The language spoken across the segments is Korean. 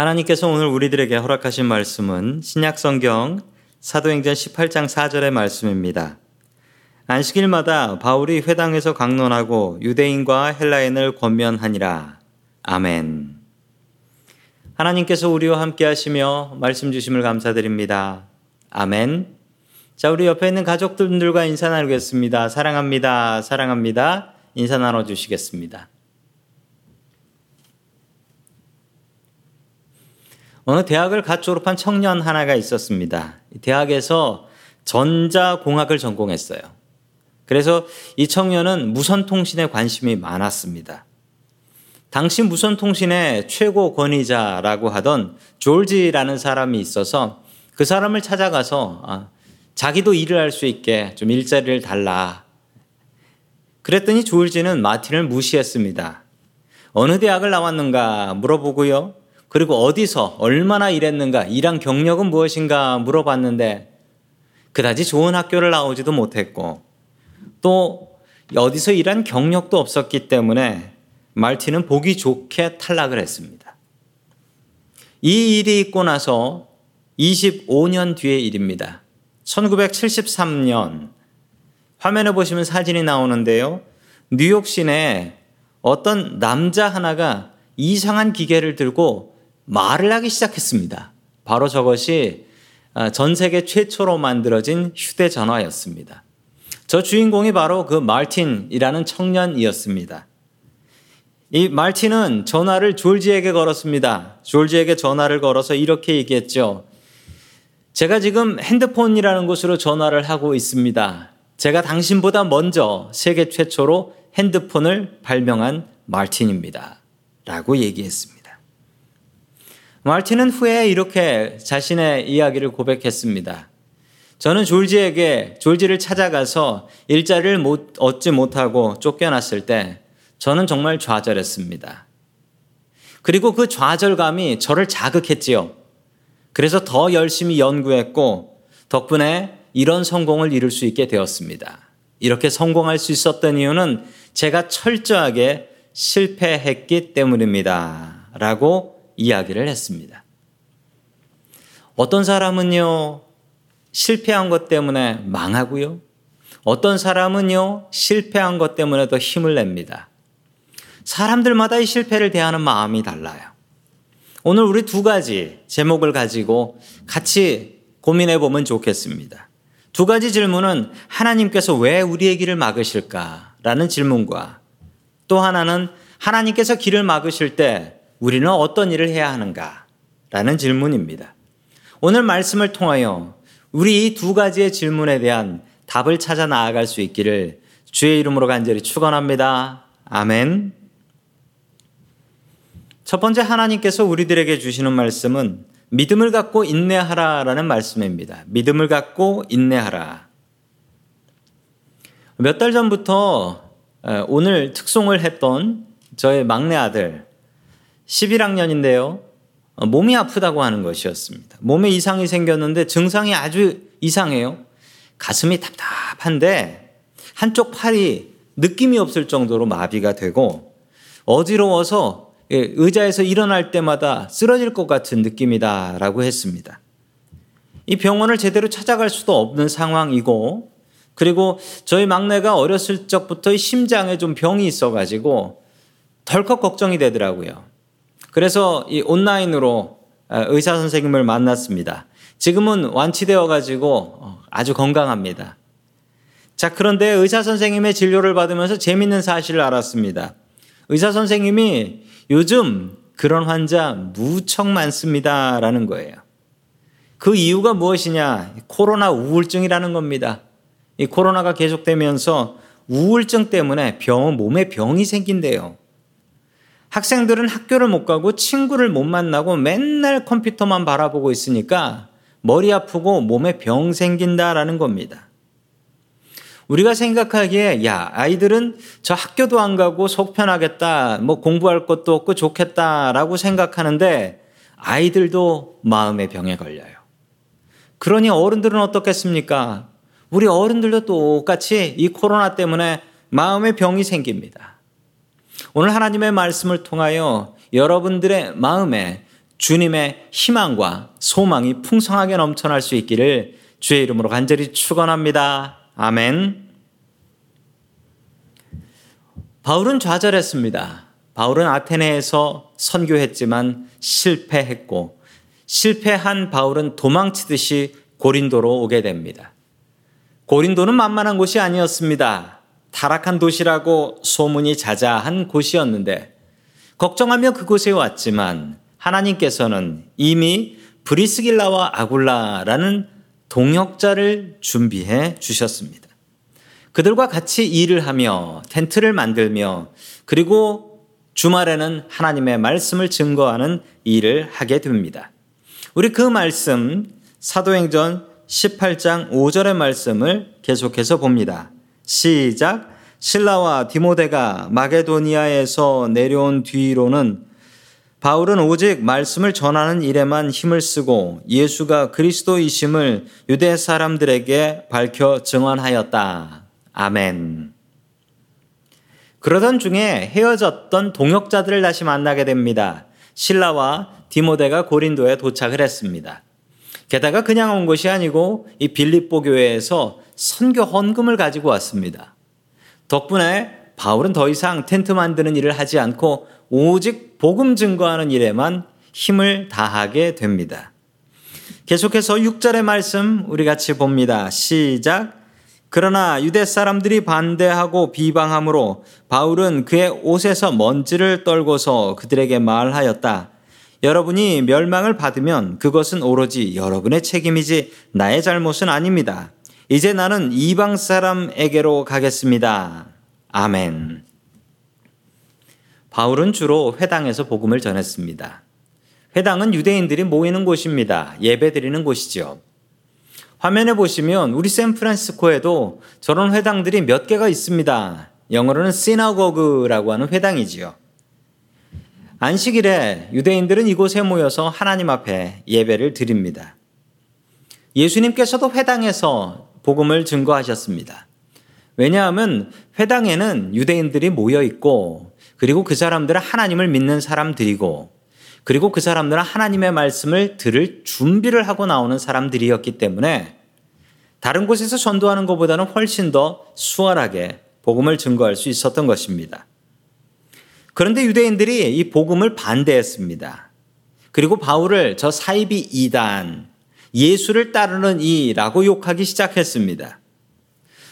하나님께서 오늘 우리들에게 허락하신 말씀은 신약 성경 사도행전 18장 4절의 말씀입니다. 안식일마다 바울이 회당에서 강론하고 유대인과 헬라인을 권면하니라. 아멘. 하나님께서 우리와 함께 하시며 말씀 주심을 감사드립니다. 아멘. 자, 우리 옆에 있는 가족들과 인사 나누겠습니다. 사랑합니다. 사랑합니다. 인사 나눠 주시겠습니다. 어느 대학을 갓 졸업한 청년 하나가 있었습니다. 대학에서 전자공학을 전공했어요. 그래서 이 청년은 무선통신에 관심이 많았습니다. 당시 무선통신의 최고 권위자라고 하던 졸지라는 사람이 있어서 그 사람을 찾아가서 아, 자기도 일을 할 수 있게 좀 일자리를 달라. 그랬더니 졸지는 마틴을 무시했습니다. 어느 대학을 나왔는가 물어보고요. 그리고 어디서 얼마나 일했는가, 일한 경력은 무엇인가 물어봤는데 그다지 좋은 학교를 나오지도 못했고 또 어디서 일한 경력도 없었기 때문에 말티는 보기 좋게 탈락을 했습니다. 이 일이 있고 나서 25년 뒤의 일입니다. 1973년 화면에 보시면 사진이 나오는데요. 뉴욕 시내 어떤 남자 하나가 이상한 기계를 들고 말을 하기 시작했습니다. 바로 저것이 아, 전 세계 최초로 만들어진 휴대전화였습니다. 저 주인공이 바로 그 말틴이라는 청년이었습니다. 이 말틴은 전화를 졸지에게 걸었습니다. 졸지에게 전화를 걸어서 이렇게 얘기했죠. 제가 지금 핸드폰이라는 곳으로 전화를 하고 있습니다. 제가 당신보다 먼저 세계 최초로 핸드폰을 발명한 말틴입니다. 라고 얘기했습니다. 마틴은 후에 이렇게 자신의 이야기를 고백했습니다. 저는 졸지에게 졸지를 찾아가서 일자리를 못, 얻지 못하고 쫓겨났을 때 저는 정말 좌절했습니다. 그리고 그 좌절감이 저를 자극했지요. 그래서 더 열심히 연구했고 덕분에 이런 성공을 이룰 수 있게 되었습니다. 이렇게 성공할 수 있었던 이유는 제가 철저하게 실패했기 때문입니다. 라고 이야기를 했습니다. 어떤 사람은요, 실패한 것 때문에 망하고요. 어떤 사람은요, 실패한 것 때문에 더 힘을 냅니다. 사람들마다 이 실패를 대하는 마음이 달라요. 오늘 우리 두 가지 제목을 가지고 같이 고민해 보면 좋겠습니다. 두 가지 질문은 하나님께서 왜 우리의 길을 막으실까? 라는 질문과 또 하나는 하나님께서 길을 막으실 때 우리는 어떤 일을 해야 하는가? 라는 질문입니다. 오늘 말씀을 통하여 우리 이 두 가지의 질문에 대한 답을 찾아 나아갈 수 있기를 주의 이름으로 간절히 축원합니다. 아멘. 첫 번째 하나님께서 우리들에게 주시는 말씀은 믿음을 갖고 인내하라라는 말씀입니다. 믿음을 갖고 인내하라. 몇 달 전부터 오늘 특송을 했던 저의 막내 아들 11학년인데요. 어, 몸이 아프다고 하는 것이었습니다. 몸에 이상이 생겼는데 증상이 아주 이상해요. 가슴이 답답한데 한쪽 팔이 느낌이 없을 정도로 마비가 되고 어지러워서 예, 의자에서 일어날 때마다 쓰러질 것 같은 느낌이다라고 했습니다. 이 병원을 제대로 찾아갈 수도 없는 상황이고 그리고 저희 막내가 어렸을 적부터 심장에 좀 병이 있어가지고 덜컥 걱정이 되더라고요. 그래서 이 온라인으로 아, 의사 선생님을 만났습니다. 지금은 완치되어 가지고 어, 아주 건강합니다. 자, 그런데 의사 선생님의 진료를 받으면서 재밌는 사실을 알았습니다. 의사 선생님이 요즘 그런 환자 무척 많습니다라는 거예요. 그 이유가 무엇이냐? 코로나 우울증이라는 겁니다. 이 코로나가 계속되면서 우울증 때문에 병, 몸에 병이 생긴대요. 학생들은 학교를 못 가고 친구를 못 만나고 맨날 컴퓨터만 바라보고 있으니까 머리 아프고 몸에 병 생긴다라는 겁니다. 우리가 생각하기에 야 아이들은 저 학교도 안 가고 속 편하겠다 뭐 공부할 것도 없고 좋겠다라고 생각하는데 아이들도 마음의 병에 걸려요. 그러니 어른들은 어떻겠습니까? 우리 어른들도 똑같이 이 코로나 때문에 마음의 병이 생깁니다. 오늘 하나님의 말씀을 통하여 여러분들의 마음에 주님의 희망과 소망이 풍성하게 넘쳐날 수 있기를 주의 이름으로 간절히 축원합니다. 아멘. 바울은 좌절했습니다. 바울은 아테네에서 선교했지만 실패했고 실패한 바울은 도망치듯이 고린도로 오게 됩니다. 고린도는 만만한 곳이 아니었습니다. 타락한 도시라고 소문이 자자한 곳이었는데 걱정하며 그곳에 왔지만 하나님께서는 이미 브리스길라와 아굴라라는 동역자를 준비해 주셨습니다. 그들과 같이 일을 하며 텐트를 만들며 그리고 주말에는 하나님의 말씀을 증거하는 일을 하게 됩니다. 우리 그 말씀 사도행전 18장 5절의 말씀을 계속해서 봅니다. 시작. 신라와 디모데가 마게도니아에서 내려온 뒤로는 바울은 오직 말씀을 전하는 일에만 힘을 쓰고 예수가 그리스도이심을 유대 사람들에게 밝혀 증언하였다. 아멘. 그러던 중에 헤어졌던 동역자들을 다시 만나게 됩니다. 신라와 디모데가 고린도에 도착을 했습니다. 게다가 그냥 온 것이 아니고 이 빌립보 교회에서 선교 헌금을 가지고 왔습니다. 덕분에 바울은 더 이상 텐트 만드는 일을 하지 않고 오직 복음 증거하는 일에만 힘을 다하게 됩니다. 계속해서 6절의 말씀 우리 같이 봅니다. 시작. 그러나 유대 사람들이 반대하고 비방함으로 바울은 그의 옷에서 먼지를 떨고서 그들에게 말하였다. 여러분이 멸망을 받으면 그것은 오로지 여러분의 책임이지 나의 잘못은 아닙니다. 이제 나는 이방 사람에게로 가겠습니다. 아멘. 바울은 주로 회당에서 복음을 전했습니다. 회당은 유대인들이 모이는 곳입니다. 예배 드리는 곳이죠. 화면에 보시면 우리 샌프란시스코에도 저런 회당들이 몇 개가 있습니다. 영어로는 시나고그라고 하는 회당이지요. 안식일에 유대인들은 이곳에 모여서 하나님 앞에 예배를 드립니다. 예수님께서도 회당에서 복음을 증거하셨습니다. 왜냐하면 회당에는 유대인들이 모여 있고 그리고 그 사람들은 하나님을 믿는 사람들이고 그리고 그 사람들은 하나님의 말씀을 들을 준비를 하고 나오는 사람들이었기 때문에 다른 곳에서 전도하는 것보다는 훨씬 더 수월하게 복음을 증거할 수 있었던 것입니다. 그런데 유대인들이 이 복음을 반대했습니다. 그리고 바울을 저 사이비 이단, 예수를 따르는 이라고 욕하기 시작했습니다.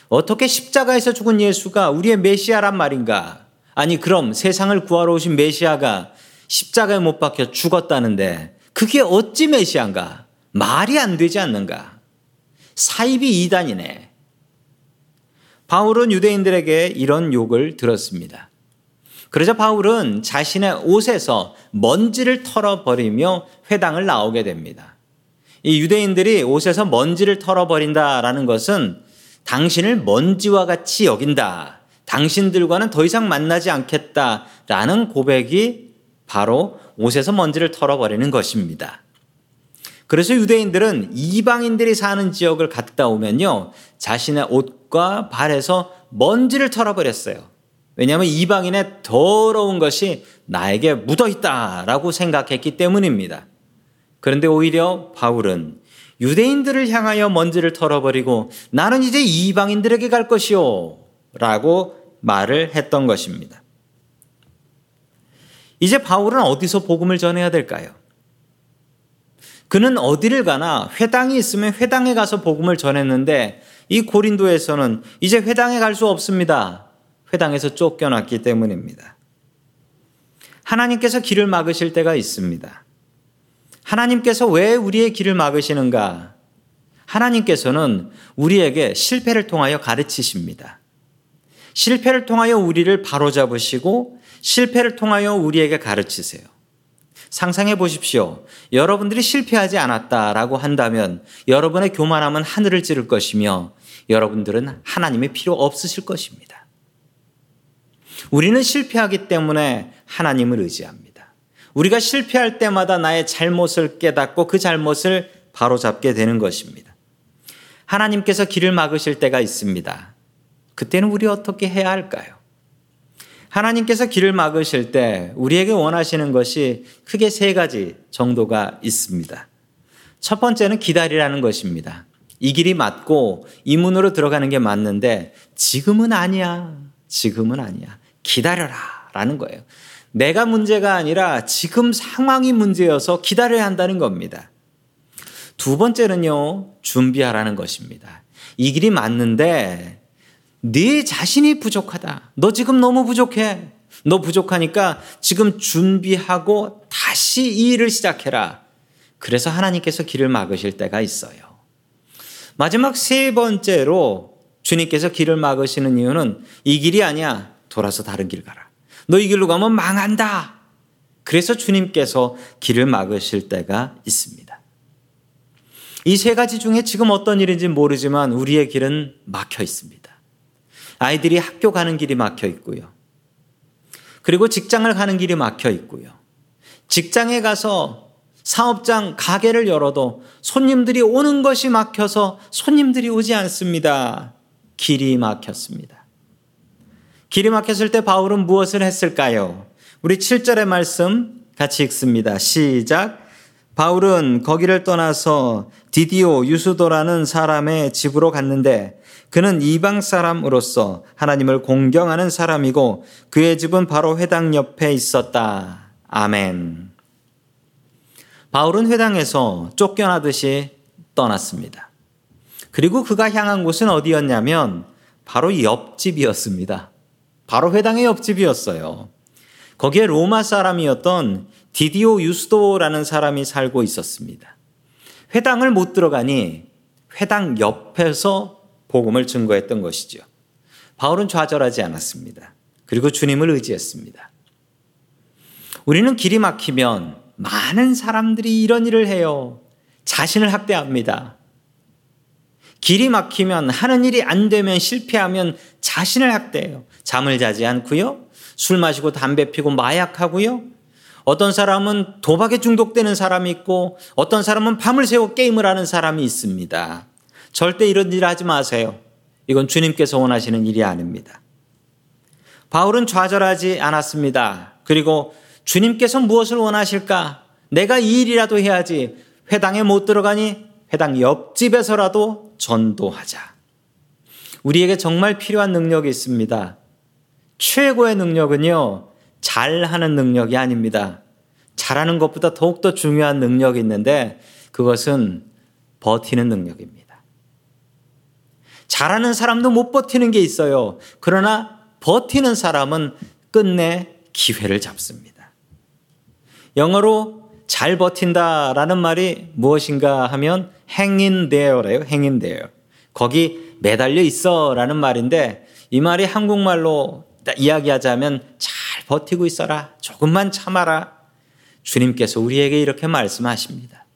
어떻게 십자가에서 죽은 예수가 우리의 메시아란 말인가? 아니, 그럼 세상을 구하러 오신 메시아가 십자가에 못 박혀 죽었다는데 그게 어찌 메시아인가? 말이 안 되지 않는가? 사이비 이단이네. 바울은 유대인들에게 이런 욕을 들었습니다. 그러자 바울은 자신의 옷에서 먼지를 털어버리며 회당을 나오게 됩니다. 이 유대인들이 옷에서 먼지를 털어버린다라는 것은 당신을 먼지와 같이 여긴다. 당신들과는 더 이상 만나지 않겠다라는 고백이 바로 옷에서 먼지를 털어버리는 것입니다. 그래서 유대인들은 이방인들이 사는 지역을 갔다 오면요. 자신의 옷과 발에서 먼지를 털어버렸어요. 왜냐하면 이방인의 더러운 것이 나에게 묻어 있다라고 생각했기 때문입니다. 그런데 오히려 바울은 유대인들을 향하여 먼지를 털어버리고 나는 이제 이방인들에게 갈 것이요. 라고 말을 했던 것입니다. 이제 바울은 어디서 복음을 전해야 될까요? 그는 어디를 가나 회당이 있으면 회당에 가서 복음을 전했는데 이 고린도에서는 이제 회당에 갈 수 없습니다. 회당에서 쫓겨났기 때문입니다. 하나님께서 길을 막으실 때가 있습니다. 하나님께서 왜 우리의 길을 막으시는가? 하나님께서는 우리에게 실패를 통하여 가르치십니다. 실패를 통하여 우리를 바로잡으시고 실패를 통하여 우리에게 가르치세요. 상상해 보십시오. 여러분들이 실패하지 않았다라고 한다면 여러분의 교만함은 하늘을 찌를 것이며 여러분들은 하나님의 필요 없으실 것입니다. 우리는 실패하기 때문에 하나님을 의지합니다. 우리가 실패할 때마다 나의 잘못을 깨닫고 그 잘못을 바로잡게 되는 것입니다. 하나님께서 길을 막으실 때가 있습니다. 그때는 우리 어떻게 해야 할까요? 하나님께서 길을 막으실 때 우리에게 원하시는 것이 크게 세 가지 정도가 있습니다. 첫 번째는 기다리라는 것입니다. 이 길이 맞고 이 문으로 들어가는 게 맞는데 지금은 아니야. 지금은 아니야. 기다려라. 라는 거예요. 내가 문제가 아니라 지금 상황이 문제여서 기다려야 한다는 겁니다. 두 번째는요, 준비하라는 것입니다. 이 길이 맞는데 네 자신이 부족하다. 너 지금 너무 부족해. 너 부족하니까 지금 준비하고 다시 이 일을 시작해라. 그래서 하나님께서 길을 막으실 때가 있어요. 마지막 세 번째로 주님께서 길을 막으시는 이유는 이 길이 아니야. 돌아서 다른 길 가라. 너이 길로 가면 망한다. 그래서 주님께서 길을 막으실 때가 있습니다. 이 세 가지 중에 지금 어떤 일인지 모르지만 우리의 길은 막혀 있습니다. 아이들이 학교 가는 길이 막혀 있고요. 그리고 직장을 가는 길이 막혀 있고요. 직장에 가서 사업장 가게를 열어도 손님들이 오는 것이 막혀서 손님들이 오지 않습니다. 길이 막혔습니다. 길이 막혔을 때 바울은 무엇을 했을까요? 우리 7절의 말씀 같이 읽습니다. 시작. 바울은 거기를 떠나서 디디오 유수도라는 사람의 집으로 갔는데 그는 이방 사람으로서 하나님을 공경하는 사람이고 그의 집은 바로 회당 옆에 있었다. 아멘. 바울은 회당에서 쫓겨나듯이 떠났습니다. 그리고 그가 향한 곳은 어디였냐면 바로 옆집이었습니다. 바로 회당의 옆집이었어요. 거기에 로마 사람이었던 디디오 유스도라는 사람이 살고 있었습니다. 회당을 못 들어가니 회당 옆에서 복음을 증거했던 것이죠. 바울은 좌절하지 않았습니다. 그리고 주님을 의지했습니다. 우리는 길이 막히면 많은 사람들이 이런 일을 해요. 자신을 학대합니다. 길이 막히면 하는 일이 안 되면 실패하면 자신을 학대해요. 잠을 자지 않고요. 술 마시고 담배 피고 마약하고요. 어떤 사람은 도박에 중독되는 사람이 있고 어떤 사람은 밤을 새고 게임을 하는 사람이 있습니다. 절대 이런 일 하지 마세요. 이건 주님께서 원하시는 일이 아닙니다. 바울은 좌절하지 않았습니다. 그리고 주님께서 무엇을 원하실까? 내가 이 일이라도 해야지. 회당에 못 들어가니 회당 옆집에서라도 전도하자. 우리에게 정말 필요한 능력이 있습니다. 최고의 능력은요, 잘하는 능력이 아닙니다. 잘하는 것보다 더욱더 중요한 능력이 있는데 그것은 버티는 능력입니다. 잘하는 사람도 못 버티는 게 있어요. 그러나 버티는 사람은 끝내 기회를 잡습니다. 영어로 잘 버틴다라는 말이 무엇인가 하면 there래요. hang in there. 거기 매달려 있어 라는 말인데 이 말이 한국말로 이야기하자면 잘 버티고 있어라. 조금만 참아라. 주님께서 우리에게 이렇게 말씀하십니다.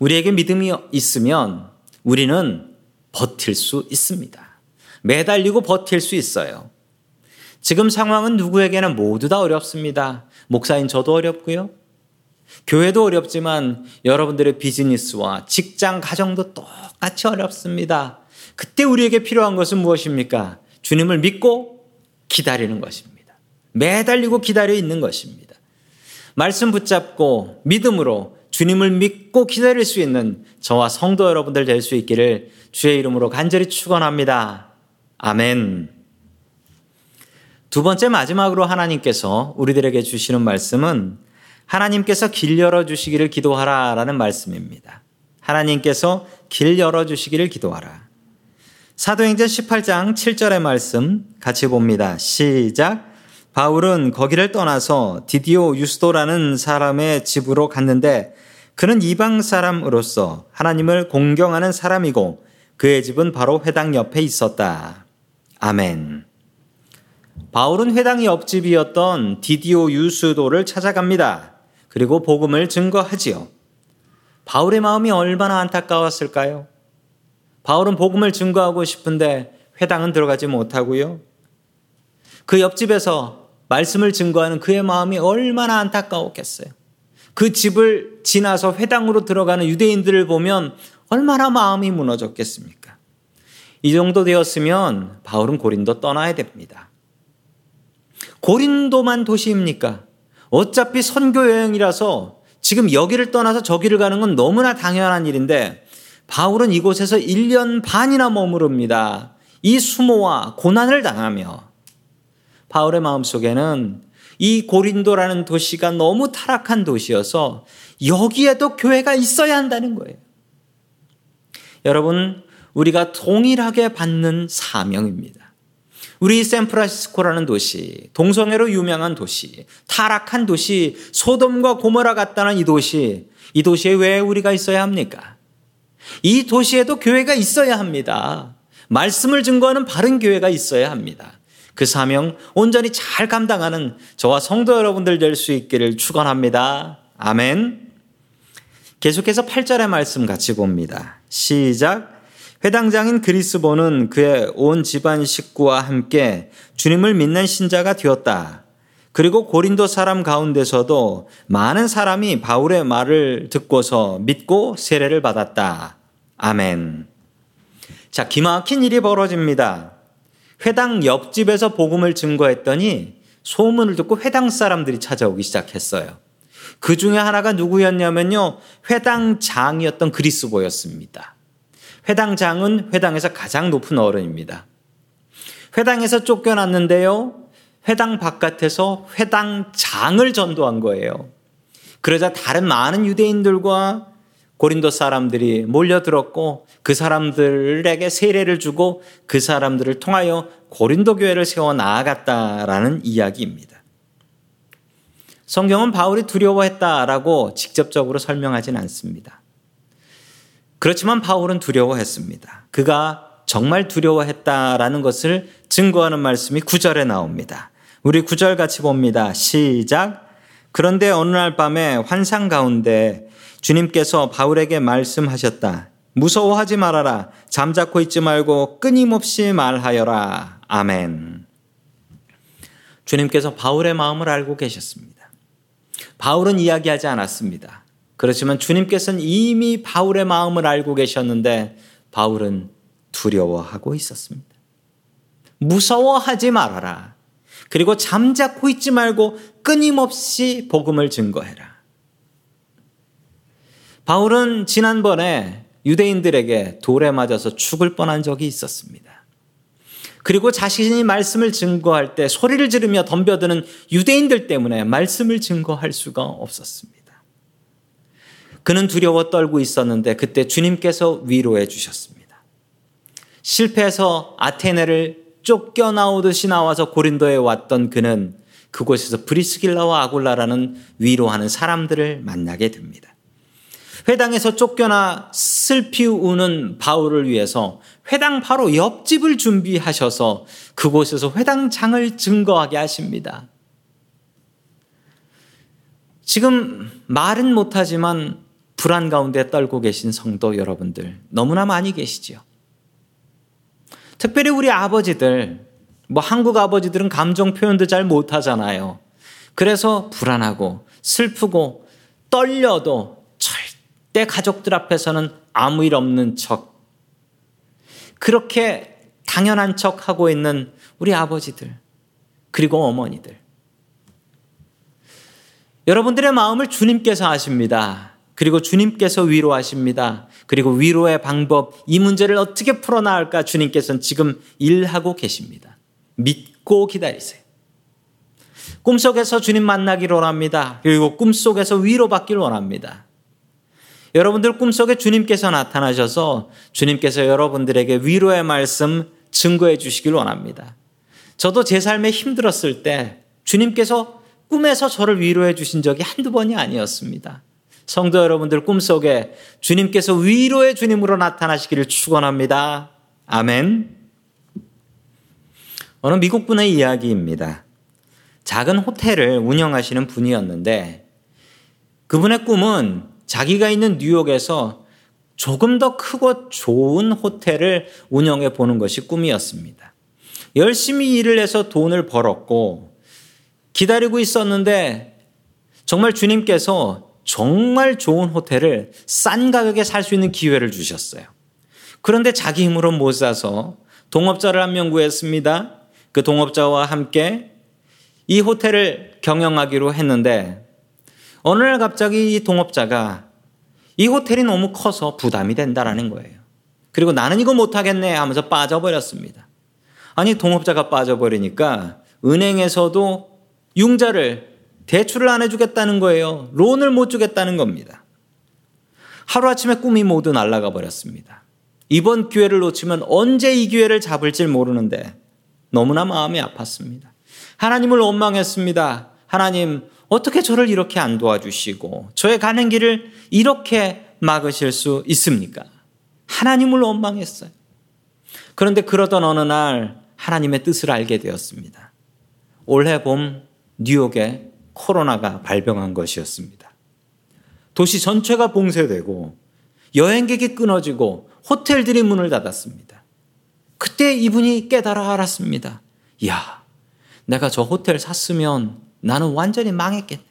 우리에게 믿음이 있으면 우리는 버틸 수 있습니다. 매달리고 버틸 수 있어요. 지금 상황은 누구에게나 모두 다 어렵습니다. 목사인 저도 어렵고요. 교회도 어렵지만 여러분들의 비즈니스와 직장, 가정도 똑같이 어렵습니다. 그때 우리에게 필요한 것은 무엇입니까? 주님을 믿고 기다리는 것입니다. 매달리고 기다려 있는 것입니다. 말씀 붙잡고 믿음으로 주님을 믿고 기다릴 수 있는 저와 성도 여러분들 될 수 있기를 주의 이름으로 간절히 축원합니다. 아멘. 두 번째 마지막으로 하나님께서 우리들에게 주시는 말씀은 하나님께서 길 열어 주시기를 기도하라라는 말씀입니다. 하나님께서 길 열어 주시기를 기도하라. 사도행전 18장 7절의 말씀 같이 봅니다. 시작. 바울은 거기를 떠나서 디디오 유스도라는 사람의 집으로 갔는데 그는 이방 사람으로서 하나님을 공경하는 사람이고 그의 집은 바로 회당 옆에 있었다. 아멘. 바울은 회당 옆집이었던 디디오 유스도를 찾아갑니다. 그리고 복음을 증거하지요. 바울의 마음이 얼마나 안타까웠을까요? 바울은 복음을 증거하고 싶은데 회당은 들어가지 못하고요. 그 옆집에서 말씀을 증거하는 그의 마음이 얼마나 안타까웠겠어요. 그 집을 지나서 회당으로 들어가는 유대인들을 보면 얼마나 마음이 무너졌겠습니까? 이 정도 되었으면 바울은 고린도 떠나야 됩니다. 고린도만 도시입니까? 어차피 선교 여행이라서 지금 여기를 떠나서 저기를 가는 건 너무나 당연한 일인데 바울은 이곳에서 1년 반이나 머무릅니다. 이 수모와 고난을 당하며 바울의 마음속에는 이 고린도라는 도시가 너무 타락한 도시여서 여기에도 교회가 있어야 한다는 거예요. 여러분, 우리가 동일하게 받는 사명입니다. 우리 샌프란시스코라는 도시, 동성애로 유명한 도시, 타락한 도시, 소돔과 고모라 같다는 이 도시, 이 도시에 왜 우리가 있어야 합니까? 이 도시에도 교회가 있어야 합니다. 말씀을 증거하는 바른 교회가 있어야 합니다. 그 사명 온전히 잘 감당하는 저와 성도 여러분들 될 수 있기를 축원합니다. 아멘. 계속해서 8절의 말씀 같이 봅니다. 시작. 회당장인 그리스보는 그의 온 집안 식구와 함께 주님을 믿는 신자가 되었다. 그리고 고린도 사람 가운데서도 많은 사람이 바울의 말을 듣고서 믿고 세례를 받았다. 아멘. 자, 기막힌 일이 벌어집니다. 회당 옆집에서 복음을 증거했더니 소문을 듣고 회당 사람들이 찾아오기 시작했어요. 그 중에 하나가 누구였냐면요. 회당장이었던 그리스보였습니다. 회당장은 회당에서 가장 높은 어른입니다. 회당에서 쫓겨났는데요. 회당 바깥에서 회당장을 전도한 거예요. 그러자 다른 많은 유대인들과 고린도 사람들이 몰려들었고 그 사람들에게 세례를 주고 그 사람들을 통하여 고린도 교회를 세워 나아갔다라는 이야기입니다. 성경은 바울이 두려워했다라고 직접적으로 설명하진 않습니다. 그렇지만 바울은 두려워했습니다. 그가 정말 두려워했다라는 것을 증거하는 말씀이 9절에 나옵니다. 우리 9절 같이 봅니다. 시작. 그런데 어느 날 밤에 환상 가운데 주님께서 바울에게 말씀하셨다. 무서워하지 말아라. 잠자코 있지 말고 끊임없이 말하여라. 아멘. 주님께서 바울의 마음을 알고 계셨습니다. 바울은 이야기하지 않았습니다. 그렇지만 주님께서는 이미 바울의 마음을 알고 계셨는데 바울은 두려워하고 있었습니다. 무서워하지 말아라. 그리고 잠자코 있지 말고 끊임없이 복음을 증거해라. 바울은 지난번에 유대인들에게 돌에 맞아서 죽을 뻔한 적이 있었습니다. 그리고 자신이 말씀을 증거할 때 소리를 지르며 덤벼드는 유대인들 때문에 말씀을 증거할 수가 없었습니다. 그는 두려워 떨고 있었는데 그때 주님께서 위로해 주셨습니다. 실패해서 아테네를 쫓겨나오듯이 나와서 고린도에 왔던 그는 그곳에서 브리스길라와 아굴라라는 위로하는 사람들을 만나게 됩니다. 회당에서 쫓겨나 슬피 우는 바울을 위해서 회당 바로 옆집을 준비하셔서 그곳에서 회당장을 증거하게 하십니다. 지금 말은 못하지만 불안 가운데 떨고 계신 성도 여러분들 너무나 많이 계시지요. 특별히 우리 아버지들, 뭐 한국 아버지들은 감정 표현도 잘 못하잖아요. 그래서 불안하고 슬프고 떨려도 내 가족들 앞에서는 아무 일 없는 척, 그렇게 당연한 척 하고 있는 우리 아버지들, 그리고 어머니들. 여러분들의 마음을 주님께서 아십니다. 그리고 주님께서 위로하십니다. 그리고 위로의 방법, 이 문제를 어떻게 풀어나갈까 주님께서는 지금 일하고 계십니다. 믿고 기다리세요. 꿈속에서 주님 만나기를 원합니다. 그리고 꿈속에서 위로받기를 원합니다. 여러분들 꿈속에 주님께서 나타나셔서 주님께서 여러분들에게 위로의 말씀 증거해 주시길 원합니다. 저도 제 삶에 힘들었을 때 주님께서 꿈에서 저를 위로해 주신 적이 한두 번이 아니었습니다. 성도 여러분들 꿈속에 주님께서 위로의 주님으로 나타나시기를 축원합니다. 아멘. 어느 미국 분의 이야기입니다. 작은 호텔을 운영하시는 분이었는데 그분의 꿈은 자기가 있는 뉴욕에서 조금 더 크고 좋은 호텔을 운영해 보는 것이 꿈이었습니다. 열심히 일을 해서 돈을 벌었고 기다리고 있었는데 정말 주님께서 정말 좋은 호텔을 싼 가격에 살 수 있는 기회를 주셨어요. 그런데 자기 힘으로 못 사서 동업자를 한 명 구했습니다. 그 동업자와 함께 이 호텔을 경영하기로 했는데 어느 날 갑자기 이 동업자가 이 호텔이 너무 커서 부담이 된다라는 거예요. 그리고 나는 이거 못하겠네 하면서 빠져버렸습니다. 아니, 동업자가 빠져버리니까 은행에서도 융자를 대출을 안 해주겠다는 거예요. 론을 못 주겠다는 겁니다. 하루아침에 꿈이 모두 날아가 버렸습니다. 이번 기회를 놓치면 언제 이 기회를 잡을지 모르는데 너무나 마음이 아팠습니다. 하나님을 원망했습니다. 하나님, 어떻게 저를 이렇게 안 도와주시고 저의 가는 길을 이렇게 막으실 수 있습니까? 하나님을 원망했어요. 그런데 그러던 어느 날 하나님의 뜻을 알게 되었습니다. 올해 봄 뉴욕에 코로나가 발병한 것이었습니다. 도시 전체가 봉쇄되고 여행객이 끊어지고 호텔들이 문을 닫았습니다. 그때 이분이 깨달아 알았습니다. 야, 내가 저 호텔 샀으면 나는 완전히 망했겠네.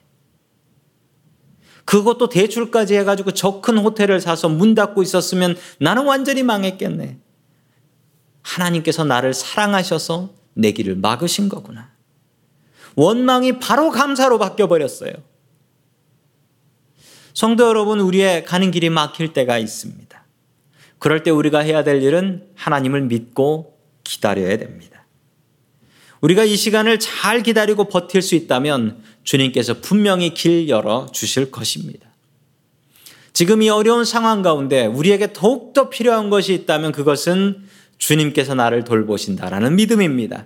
그것도 대출까지 해가지고 저 큰 호텔을 사서 문 닫고 있었으면 나는 완전히 망했겠네. 하나님께서 나를 사랑하셔서 내 길을 막으신 거구나. 원망이 바로 감사로 바뀌어 버렸어요. 성도 여러분, 우리의 가는 길이 막힐 때가 있습니다. 그럴 때 우리가 해야 될 일은 하나님을 믿고 기다려야 됩니다. 우리가 이 시간을 잘 기다리고 버틸 수 있다면 주님께서 분명히 길 열어 주실 것입니다. 지금 이 어려운 상황 가운데 우리에게 더욱더 필요한 것이 있다면 그것은 주님께서 나를 돌보신다라는 믿음입니다.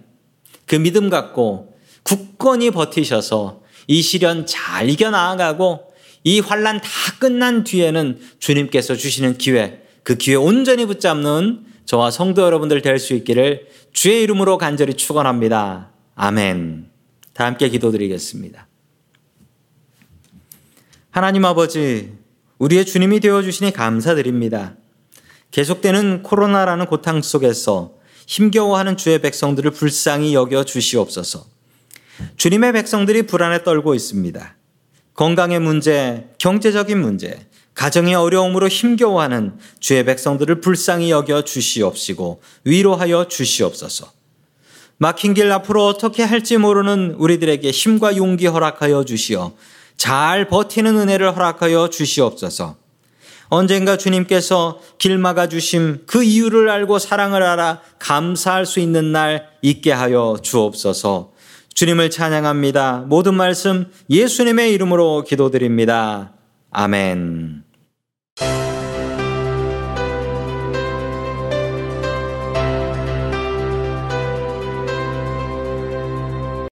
그 믿음 갖고 굳건히 버티셔서 이 시련 잘 이겨나가고 이 환란 다 끝난 뒤에는 주님께서 주시는 기회, 그 기회 온전히 붙잡는 저와 성도 여러분들 될 수 있기를 주의 이름으로 간절히 축원합니다. 아멘. 다 함께 기도드리겠습니다. 하나님 아버지, 우리의 주님이 되어 주시니 감사드립니다. 계속되는 코로나라는 고통 속에서 힘겨워하는 주의 백성들을 불쌍히 여겨 주시옵소서. 주님의 백성들이 불안에 떨고 있습니다. 건강의 문제, 경제적인 문제, 가정의 어려움으로 힘겨워하는 주의 백성들을 불쌍히 여겨 주시옵시고 위로하여 주시옵소서. 막힌 길 앞으로 어떻게 할지 모르는 우리들에게 힘과 용기 허락하여 주시어 잘 버티는 은혜를 허락하여 주시옵소서. 언젠가 주님께서 길 막아 주심 그 이유를 알고 사랑을 알아 감사할 수 있는 날 있게 하여 주옵소서. 주님을 찬양합니다. 모든 말씀 예수님의 이름으로 기도드립니다. 아멘.